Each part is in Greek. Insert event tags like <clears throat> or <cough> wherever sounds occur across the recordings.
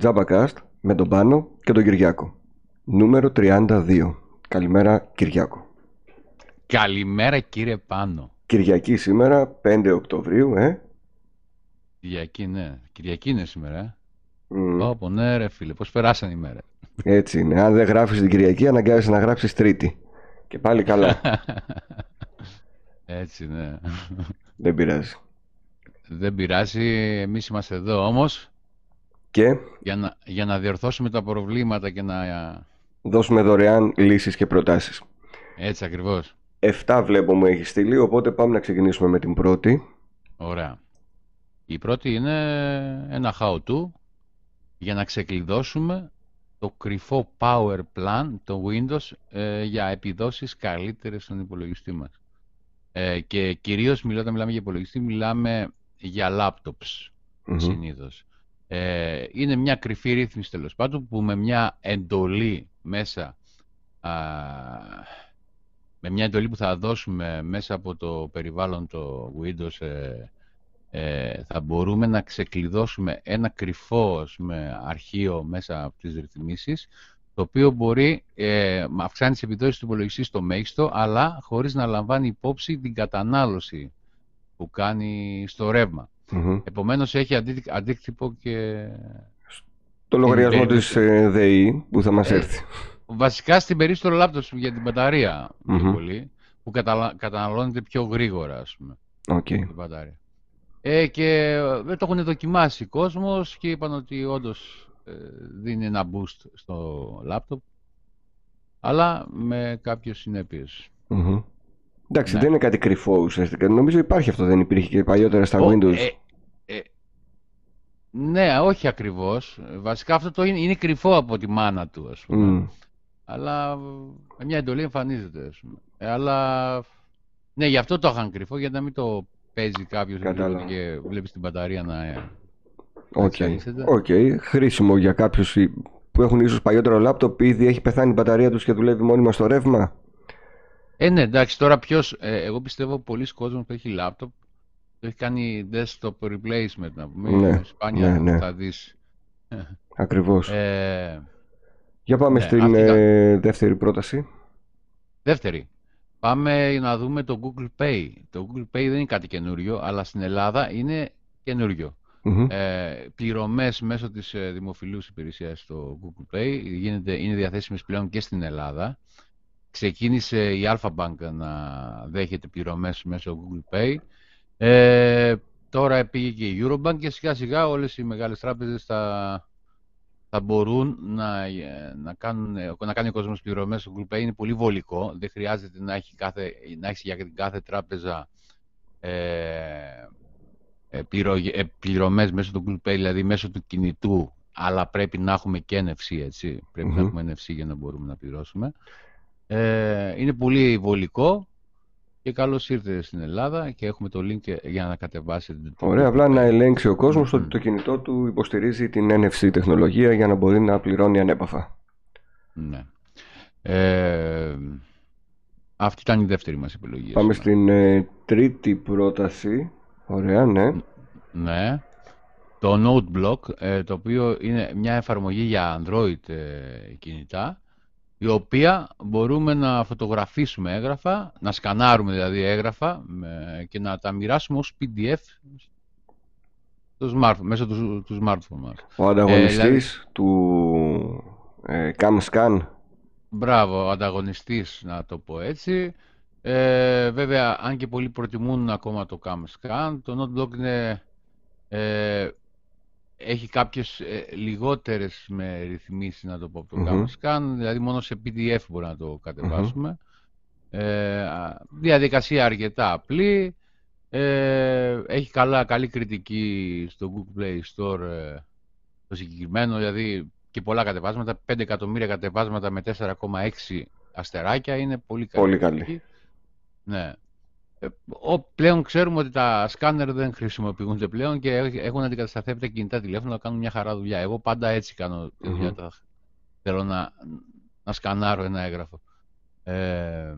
Τζάμπακαστ με τον Πάνο και τον Κυριάκο. Νούμερο 32. Καλημέρα Κυριάκο. Καλημέρα κύριε Πάνο. Κυριακή σήμερα, 5 Οκτωβρίου, ε. Κυριακή, ναι. Κυριακή είναι σήμερα, ε. Μμ, Όπο, ναι ρε φίλε, πώς περάσαν οι μέρες. έτσι είναι. Αν δεν γράφεις την Κυριακή, αναγκάζεσαι να γράψεις Τρίτη. Και πάλι καλά. <laughs> Έτσι, ναι. δεν πειράζει. Δεν πειράζει, εμείς είμαστε εδώ όμως Και για να, για να διορθώσουμε τα προβλήματα και να... δώσουμε δωρεάν λύσεις και προτάσεις. Έτσι ακριβώς. 7 βλέπω μου έχει στείλει, οπότε πάμε να ξεκινήσουμε με την πρώτη. Ωραία. Η πρώτη είναι ένα how-to για να ξεκλειδώσουμε το κρυφό power plan, το Windows, ε, για επιδόσεις καλύτερες στον υπολογιστή μας. Ε, και κυρίως μιλώ- όταν μιλάμε για υπολογιστή, μιλάμε για laptops Μμμ. συνήθως. Ε, είναι μια κρυφή ρύθμιση τέλος πάντων που με μια εντολή μέσα α, με μια εντολή που θα δώσουμε μέσα από το περιβάλλον το Windows ε, ε, θα μπορούμε να ξεκλειδώσουμε ένα κρυφό ας πούμε, αρχείο μέσα από τις ρυθμίσεις το οποίο μπορεί ε, να αυξάνει τις επιδόσεις του υπολογιστή στο μέγιστο αλλά χωρίς να λαμβάνει υπόψη την κατανάλωση που κάνει στο ρεύμα. Μμμ. Επομένως έχει αντί- αντίκτυπο και Το λογαριασμό περίπτωση- της ε, ΔΕΗ που θα μας Ε, έρθει. βασικά στην περίπτωση των laptops για την μπαταρία πιο Μμμ. πολύ που καταλα- καταναλώνεται πιο γρήγορα ας πούμε. Οκ. την μπαταρία. Ε, και ε, το έχουν δοκιμάσει κόσμος και είπαν ότι όντως ε, δίνει ένα boost στο laptop αλλά με κάποιες συνέπειες. Μμμ. Εντάξει, Ναι. δεν είναι κάτι κρυφό ουσιαστικά. Νομίζω υπάρχει αυτό, δεν υπήρχε και παλιότερα στα Ω, Windows. Ε, ε, ναι, όχι ακριβώς. Βασικά αυτό το είναι, είναι κρυφό από τη μάνα του, ας πούμε. Μμ. Αλλά με μια εντολή εμφανίζεται, ας πούμε. Ε, αλλά ναι, γι' αυτό το είχαν κρυφό, για να μην το παίζει κάποιος Κατάλαβα. και βλέπεις την μπαταρία να... ε, Οκ. εξελίσσεται. Οκ. Χρήσιμο για κάποιους οι- που έχουν ίσως παλιότερο λάπτοπ ήδη έχει πεθάνει η μπαταρία τους και δουλεύει μόνιμα στο ρεύμα. Ε, ναι, εντάξει, τώρα ποιος, ε, εγώ πιστεύω πολλοί κόσμος που έχει λάπτοπ το έχει κάνει desktop replacement, να πούμε, Ναι, σπάνια ναι, ναι. θα δεις. Ακριβώς. Ε, Για πάμε ναι, στην αυτή ήταν. ε, δεύτερη πρόταση. δεύτερη, πάμε να δούμε το Google Pay. Το Google Pay δεν είναι κάτι καινούριο, αλλά στην Ελλάδα είναι καινούριο. Μμμ. Ε, πληρωμές μέσω της ε, δημοφιλούς υπηρεσίας στο Google Pay γίνεται, είναι διαθέσιμες πλέον και στην Ελλάδα. Ξεκίνησε η Alpha Bank να δέχεται πληρωμές μέσω Google Pay. Ε, τώρα πήγε και η Eurobank και σιγά σιγά όλες οι μεγάλες τράπεζες θα, θα μπορούν να, ε, να, κάνουν, να κάνει ο κόσμος πληρωμές στο Google Pay. Είναι πολύ βολικό. Δεν χρειάζεται να έχει, κάθε, να έχει για την κάθε τράπεζα ε, ε, πληρω, ε, πληρωμές μέσω του Google Pay, δηλαδή μέσω του κινητού, αλλά πρέπει να έχουμε και NFC, έτσι. Πρέπει να Μμμ. έχουμε NFC για να μπορούμε να πληρώσουμε. Ε, είναι πολύ βολικό και καλώς ήρθε στην Ελλάδα και έχουμε το link για να κατεβάσετε το Ωραία, Google απλά Pay. να ελέγξει ο κόσμος ότι Μμμ. το κινητό του υποστηρίζει την NFC τεχνολογία για να μπορεί να πληρώνει ανέπαφα. Ναι. Ε, αυτή ήταν η δεύτερη μας επιλογή. Πάμε σήμερα. στην ε, τρίτη πρόταση. Ωραία, ναι. Ναι. Το NoteBlock, ε, το οποίο είναι μια εφαρμογή για Android ε, κινητά, η οποία μπορούμε να φωτογραφίσουμε έγγραφα, να σκανάρουμε δηλαδή έγγραφα με- και να τα μοιράσουμε ως PDF στο smartphone, μέσω του, του smartphone μας. Ο ανταγωνιστής δηλαδή- του ε, CamScan. Μπράβο, ο ανταγωνιστής να το πω έτσι. Ε, βέβαια, αν και πολλοί προτιμούν ακόμα το CamScan, το NoteBlock είναι, ε, έχει κάποιες ε, λιγότερες με ρυθμίσεις, να το πω, από το Μμμ. CamScan, δηλαδή μόνο σε PDF μπορεί να το κατεβάσουμε. Ε, α, διαδικασία αρκετά απλή, ε, έχει καλά, καλή κριτική στο Google Play Store ε, το συγκεκριμένο, δηλαδή και πολλά κατεβάσματα, 5 εκατομμύρια κατεβάσματα με 4,6 αστεράκια είναι πολύ καλή. Πολύ καλή. κριτική. Ναι. Ε, ο, πλέον ξέρουμε ότι τα σκάνερ δεν χρησιμοποιούνται πλέον και έχ- έχουν αντικατασταθεί από τα κινητά τηλέφωνα να κάνουν μια χαρά δουλειά. Εγώ πάντα έτσι κάνω τη δουλειά. Μμμ. τα- Θέλω να, να σκανάρω ένα έγγραφο. Ε,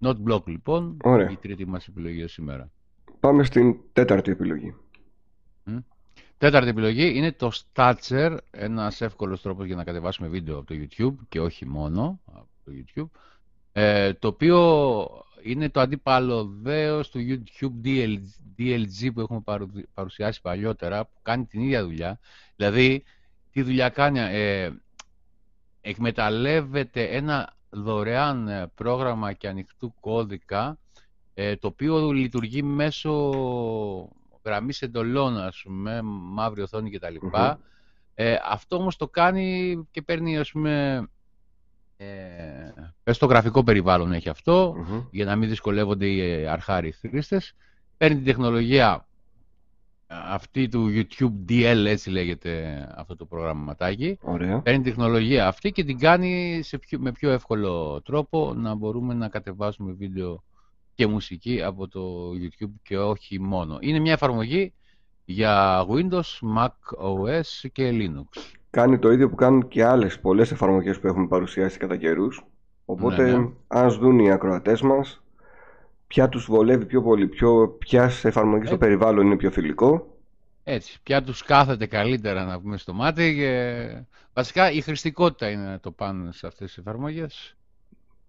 not block λοιπόν, Ωραία. η τρίτη μας επιλογή για σήμερα. Πάμε στην τέταρτη επιλογή. Τέταρτη επιλογή είναι το Statcher, ένας εύκολος τρόπος για να κατεβάσουμε βίντεο από το YouTube και όχι μόνο από το YouTube, ε, το οποίο είναι το αντίπαλο δέος του YouTube DLG που έχουμε παρουσιάσει παλιότερα, που κάνει την ίδια δουλειά. Δηλαδή, τι δουλειά κάνει, ε, εκμεταλλεύεται ένα δωρεάν ε, πρόγραμμα και ανοιχτού κώδικα, ε, το οποίο λειτουργεί μέσω γραμμής εντολών, ας πούμε, μαύρη οθόνη κτλ. Ε, αυτό όμως το κάνει και παίρνει, ας πούμε, ε, πες το γραφικό περιβάλλον έχει για να μην δυσκολεύονται οι αρχάριοι χρήστες. Παίρνει την τεχνολογία αυτή του YouTube DL, έτσι λέγεται αυτό το πρόγραμμα ματάκι. Ωραία. Παίρνει την τεχνολογία αυτή και την κάνει σε με πιο εύκολο τρόπο να μπορούμε να κατεβάσουμε βίντεο και μουσική από το YouTube και όχι μόνο. Είναι μια εφαρμογή για Windows, Mac OS και Linux. Κάνει το ίδιο που κάνουν και άλλες πολλές εφαρμογές που έχουμε παρουσιάσει κατά καιρούς. Οπότε, ναι, ναι. αν δουν οι ακροατές μας, ποια τους βολεύει πιο πολύ, ποιο, ποιας εφαρμογής στο ε, περιβάλλον είναι πιο φιλικό. Έτσι, ποια τους κάθεται καλύτερα να πούμε στο μάτι. Και... Βασικά η χρηστικότητα είναι το πάνω σε αυτές τις εφαρμογές.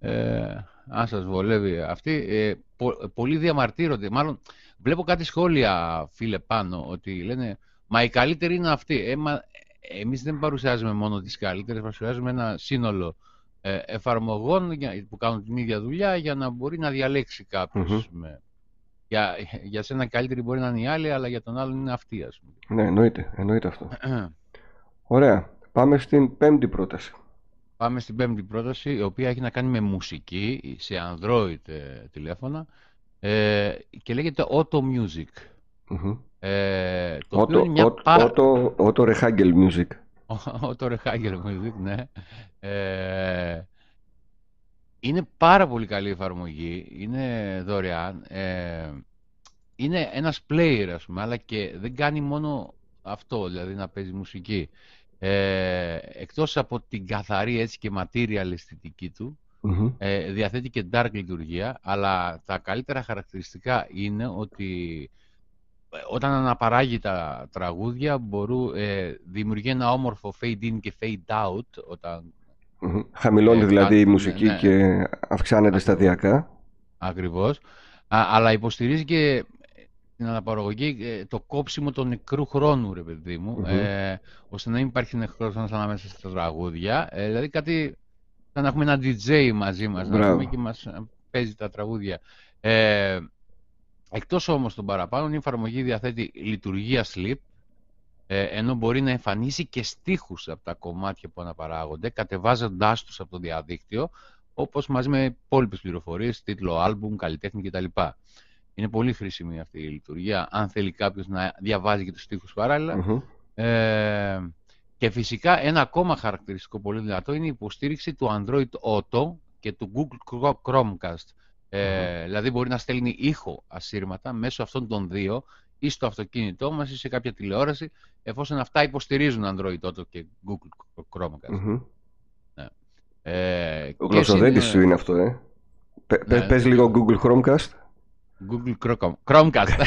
Ε, αν σας βολεύει αυτή, ε, πολλοί διαμαρτύρονται. Μάλλον βλέπω κάτι σχόλια, φίλε, πάνω, ότι λένε «Μα η καλύτερη είναι αυτή». Ε, μα, εμείς δεν παρουσιάζουμε μόνο τις καλύτερες, παρουσιάζουμε ένα σύνολο ε, εφαρμογών που κάνουν την ίδια δουλειά για να μπορεί να διαλέξει Με... Για, για σένα καλύτερη μπορεί να είναι η άλλη, αλλά για τον άλλον είναι αυτή, ας πούμε. Ναι, εννοείται, εννοείται αυτό. <clears throat> Ωραία. Πάμε στην πέμπτη πρόταση. Πάμε στην πέμπτη πρόταση, η οποία έχει να κάνει με μουσική σε Android ε, τηλέφωνα ε, και λέγεται Auto Music. Mm-hmm. Ε, το Auto, είναι μια Auto, Auto, Auto Rehagel Music. Auto Rehagel Music, ναι. Ε, είναι πάρα πολύ καλή εφαρμογή, είναι δωρεάν. Ε, είναι ένας player, ας πούμε, αλλά και δεν κάνει μόνο αυτό, δηλαδή να παίζει μουσική. Ε, εκτός από την καθαρή έτσι και material αισθητική του, ε, διαθέτει και dark λειτουργία, αλλά τα καλύτερα χαρακτηριστικά είναι ότι ε, όταν αναπαράγει τα τραγούδια μπορού, ε, δημιουργεί ένα όμορφο fade in και fade out όταν Χαμηλώνει ε, δηλαδή η μουσική ναι, και αυξάνεται σταδιακά. Ακριβώς. αλλά υποστηρίζει και την αναπαραγωγή, ε, το κόψιμο του νεκρού χρόνου, ρε παιδί μου, ε, ώστε να μην υπάρχει νεκρός χρόνος ανάμεσα στα τραγούδια. Ε, δηλαδή κάτι, σαν να έχουμε ένα DJ μαζί μας, να πούμε και μας παίζει τα τραγούδια. Ε, εκτός όμως των παραπάνω, η εφαρμογή διαθέτει λειτουργία sleep, ε, ενώ μπορεί να εμφανίσει και στίχους από τα κομμάτια που αναπαράγονται, κατεβάζοντάς τους από το διαδίκτυο, όπως μαζί με υπόλοιπες πληροφορίες, τίτλο, άλμπουμ, καλλιτέχνη κτλ. Είναι πολύ χρήσιμη αυτή η λειτουργία, αν θέλει κάποιος να διαβάζει και τους στίχους Ε, και φυσικά ένα ακόμα χαρακτηριστικό πολύ δυνατό είναι η υποστήριξη του Android Auto και του Google Chromecast. Ε, Δηλαδή μπορεί να στέλνει ήχο ασύρματα μέσω αυτών των δύο ή στο αυτοκίνητό μας ή σε κάποια τηλεόραση εφόσον αυτά υποστηρίζουν Android Auto και Google Chromecast. Ναι. Ε, Ο γλωσσοδέτης σου είναι αυτό, ε. Ναι, πες λίγο Google Chromecast. Google Chromecast.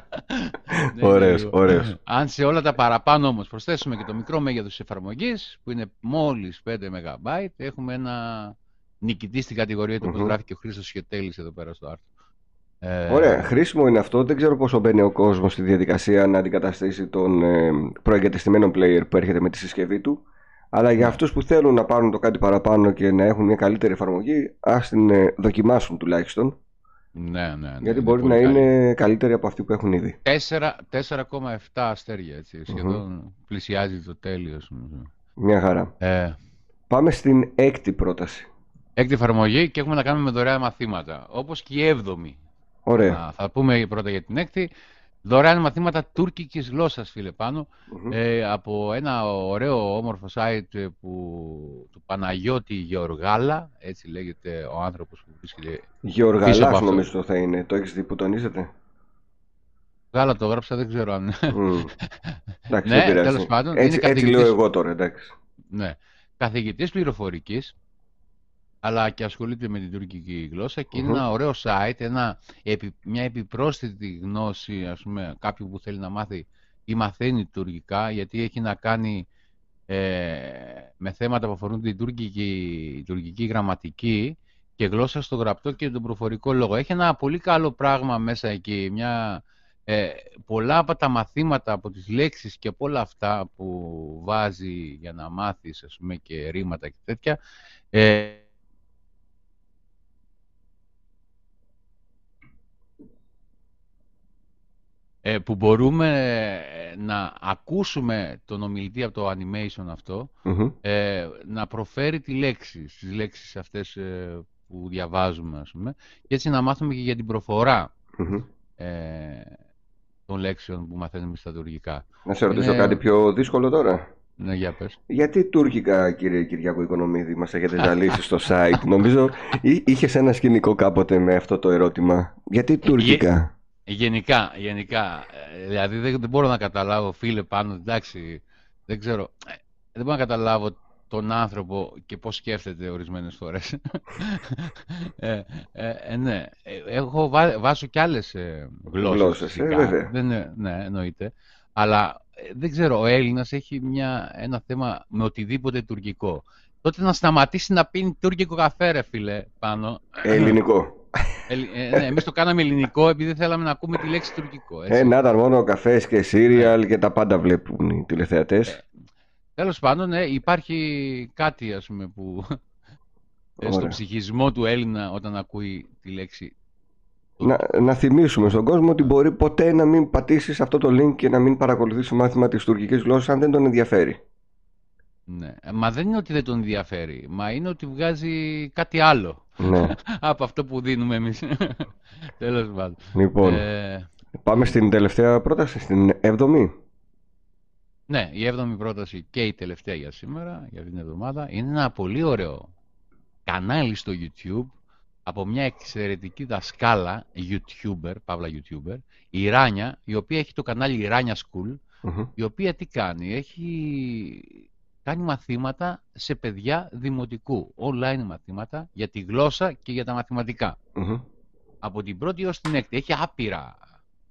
<laughs> ωραίος, ωραίος. Αν σε όλα τα παραπάνω όμως προσθέσουμε και το μικρό μέγεθος της εφαρμογής, που είναι μόλις 5 MB, έχουμε ένα νικητής στην κατηγορία του, όπως γράφει και ο Χρήστος Σχετέλης εδώ πέρα στο άρθρο. Ε... Ωραία, χρήσιμο είναι αυτό. Δεν ξέρω πόσο μπαίνει ο κόσμος στη διαδικασία να αντικαταστήσει τον ε, προεγκατεστημένο player που έρχεται με τη συσκευή του. Αλλά για ναι. αυτούς που θέλουν να πάρουν το κάτι παραπάνω και να έχουν μια καλύτερη εφαρμογή, ας την ε, δοκιμάσουν τουλάχιστον. Ναι, ναι, ναι. Γιατί μπορεί να είναι καλύτερη από αυτή που έχουν ήδη. 4,7 αστέρια, έτσι. Σχεδόν πλησιάζει το τέλειος. Μια χαρά. Ε... Πάμε στην έκτη πρόταση. Έκτη εφαρμογή και έχουμε να κάνουμε με δωρεάν μαθήματα. Όπως και η έβδομη. Ωραία. θα πούμε πρώτα για την έκτη. Δωρεάν μαθήματα τουρκικής γλώσσας, φίλε πάνω, ε, από ένα ωραίο όμορφο site που, του Παναγιώτη Γεωργάλα, έτσι λέγεται ο άνθρωπος που βρίσκεται Γεωργαλάς νομίζω το θα είναι, το έχεις δει που τονίζεται; Γάλα το γράψα, δεν ξέρω αν... Mm. εντάξει, ναι, τέλος πάντων. Έτσι, είναι έτσι λέω εγώ τώρα, εντάξει. Ναι. Καθηγητής πληροφορικής, αλλά και ασχολείται με την τουρκική γλώσσα και είναι ένα ωραίο site, ένα, μια επιπρόσθετη γνώση, ας πούμε, κάποιου που θέλει να μάθει ή μαθαίνει τουρκικά, γιατί έχει να κάνει ε, με θέματα που αφορούν την τουρκική, τουρκική γραμματική και γλώσσα στο γραπτό και τον προφορικό λόγο. Έχει ένα πολύ καλό πράγμα μέσα εκεί, μια, ε, πολλά από τα μαθήματα, από τις λέξεις και από όλα αυτά που βάζει για να μάθεις, ας πούμε, και ρήματα και τέτοια, ε, που μπορούμε ε, να ακούσουμε τον ομιλητή από το animation αυτό ε, να προφέρει τη λέξη, τις λέξεις αυτές που διαβάζουμε ας πούμε και έτσι να μάθουμε και για την προφορά των λέξεων που μαθαίνουμε στα τουρκικά. Να σε ρωτήσω κάτι πιο δύσκολο τώρα. Ναι, για πες. Γιατί τουρκικά, κύριε Κυριακό Οικονομίδη, μας έχετε <laughs> ζαλίσει στο site. Νομίζω είχες ένα σκηνικό κάποτε με αυτό το ερώτημα; Γιατί τουρκικά; Γενικά, γενικά. Ε, δηλαδή δεν, δεν μπορώ να καταλάβω, φίλε πάνω, εντάξει, δεν ξέρω. Ε, δεν μπορώ να καταλάβω τον άνθρωπο και πώς σκέφτεται ορισμένες φορές. <laughs> ε, ε, ναι, έχω βά, βάσω κι άλλες ε, γλώσσες. γλώσσες ε, βέβαια. Δεν, ναι, εννοείται. Αλλά δεν ξέρω, ο Έλληνας έχει μια, ένα θέμα με οτιδήποτε τουρκικό. Τότε να σταματήσει να πίνει τουρκικό καφέ, ρε φίλε, πάνω. Ελληνικό. Ε, ναι, εμείς το κάναμε ελληνικό επειδή θέλαμε να ακούμε τη λέξη τουρκικό. Έτσι. Ε, να ήταν μόνο καφές και σύριαλ ναι. και τα πάντα βλέπουν οι τηλεθεατές. Ε, τέλος πάντων, ναι, υπάρχει κάτι ας πούμε που ε, στο ψυχισμό του Έλληνα όταν ακούει τη λέξη να, να θυμίσουμε στον κόσμο ότι μπορεί ποτέ να μην πατήσεις αυτό το link και να μην παρακολουθήσει μάθημα της τουρκικής γλώσσας αν δεν τον ενδιαφέρει. Ναι. Μα δεν είναι ότι δεν τον ενδιαφέρει. Μα είναι ότι βγάζει κάτι άλλο ναι. <laughs> από αυτό που δίνουμε εμείς. <laughs> Τέλος πάντων. Λοιπόν, ε... πάμε στην τελευταία πρόταση, στην έβδομη. Ναι, η έβδομη πρόταση και η τελευταία για σήμερα, για την εβδομάδα, είναι ένα πολύ ωραίο κανάλι στο YouTube από μια εξαιρετική δασκάλα, YouTuber, παύλα YouTuber, η Ράνια, η οποία έχει το κανάλι Ράνια School, η οποία τι κάνει, έχει κάνει μαθήματα σε παιδιά δημοτικού. Online μαθήματα για τη γλώσσα και για τα μαθηματικα Από την πρώτη έως την έκτη. Έχει άπειρα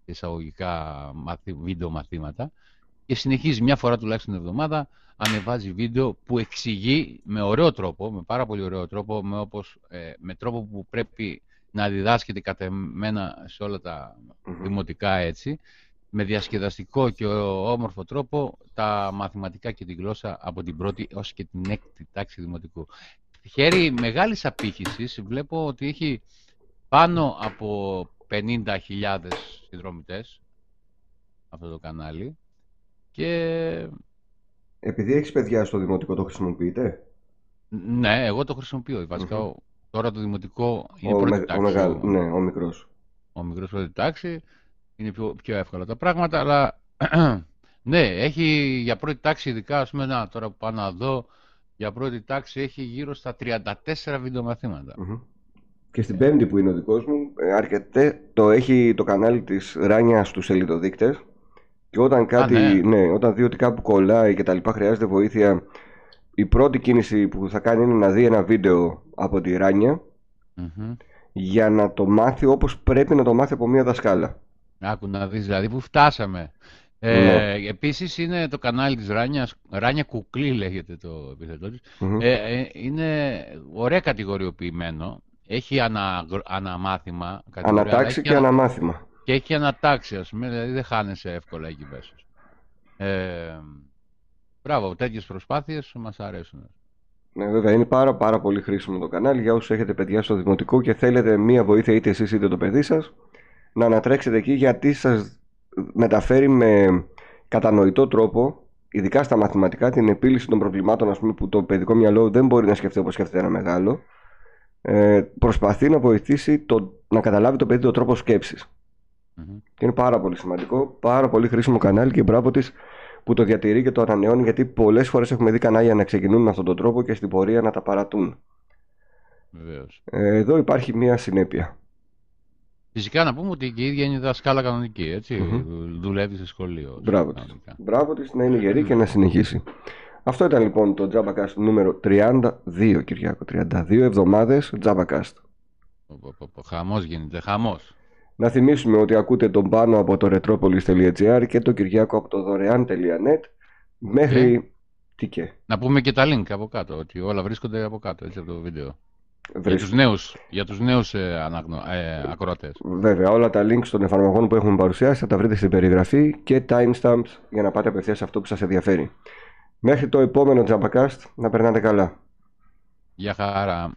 εισαγωγικά βίντεο μαθήματα και συνεχίζει μια φορά τουλάχιστον την εβδομάδα ανεβάζει βίντεο που εξηγεί με ωραίο τρόπο, με πάρα πολύ ωραίο τρόπο, με, όπως, ε, με τρόπο που πρέπει να διδάσκεται κατεμένα σε όλα τα δημοτικά έτσι, με διασκεδαστικό και όμορφο τρόπο τα μαθηματικά και τη γλώσσα από την πρώτη έως και την έκτη τάξη δημοτικού. Χέρι μεγάλης απήχησης, βλέπω ότι έχει πάνω από 50.000 συνδρομητές αυτό το κανάλι και... Επειδή έχεις παιδιά στο δημοτικό το χρησιμοποιείτε; Ναι, εγώ το χρησιμοποιώ. τώρα το δημοτικό είναι ο πρώτη τάξη. Ο, ναι, ο μικρός. Ο μικρός πρώτη τάξη είναι πιο, πιο εύκολα τα πράγματα, αλλά <clears throat> ναι, έχει για πρώτη τάξη ειδικά, ας πούμε, να, τώρα που πάω να δω, για πρώτη τάξη έχει γύρω στα 34 βιντεομαθήματα. Και στην πέμπτη που είναι ο δικός μου, ε, αρκετέ, το έχει το κανάλι της Ράνιας στους σελίδοδείκτες και όταν, κάτι, ναι. ναι. όταν δει ότι κάπου κολλάει και τα λοιπά χρειάζεται βοήθεια, η πρώτη κίνηση που θα κάνει είναι να δει ένα βίντεο από τη ρανια για να το μάθει όπως πρέπει να το μάθει από μια δασκάλα. Άκου να δεις δηλαδή που φτάσαμε. Ε, ναι. Επίσης είναι το κανάλι της Ράνιας, Ράνια Κουκλή λέγεται το επιθετό της. Ε, ε, είναι ωραία κατηγοριοποιημένο. Έχει ανα, αναμάθημα. Ανατάξει και ανα... αναμάθημα. Και έχει ανατάξει, ας πούμε, δηλαδή δεν χάνεσαι εύκολα εκεί μέσα. Ε, μπράβο, τέτοιες προσπάθειες μας αρέσουν. Ναι, βέβαια, είναι πάρα, πάρα πολύ χρήσιμο το κανάλι για όσους έχετε παιδιά στο δημοτικό και θέλετε μία βοήθεια είτε εσείς είτε το παιδί σας να ανατρέξετε εκεί γιατί σας μεταφέρει με κατανοητό τρόπο ειδικά στα μαθηματικά την επίλυση των προβλημάτων ας πούμε, που το παιδικό μυαλό δεν μπορεί να σκεφτεί όπως σκέφτεται ένα μεγάλο. Ε, προσπαθεί να βοηθήσει το, να καταλάβει το παιδί τον τρόπο σκέψης. Mm-hmm. και είναι πάρα πολύ σημαντικό πάρα πολύ χρήσιμο κανάλι και μπράβο της που το διατηρεί και το ανανεώνει γιατί πολλές φορές έχουμε δει κανάλια να ξεκινούν με αυτόν τον τρόπο και στην πορεία να τα παρατούν. Ε, εδώ υπάρχει μια συνέπεια Φυσικά να πούμε ότι και η ίδια είναι δασκάλα κανονική, έτσι. Δουλεύει σε σχολείο. Μπράβο της. Μπράβο της, να είναι γερή και να συνεχίσει. Αυτό ήταν λοιπόν το Jabacast νούμερο 32, Κυριάκο. 32 εβδομάδες Jabacast. Χαμός γίνεται, χαμός. Να θυμίσουμε ότι ακούτε τον πάνω από το retropolis.gr και τον Κυριάκο από το δωρεάν.net μέχρι... Τι και. Να πούμε και τα link από κάτω, ότι όλα βρίσκονται από κάτω, έτσι από το βίντεο. Για τους νέους, για τους νέους ε, αναγνω... ε, ακροατές. Βέβαια, όλα τα links των εφαρμογών που έχουμε παρουσιάσει θα τα βρείτε στην περιγραφή και timestamps για να πάτε απευθείας σε αυτό που σας ενδιαφέρει. Μέχρι το επόμενο Jumpacast, να περνάτε καλά. Γεια χαρά.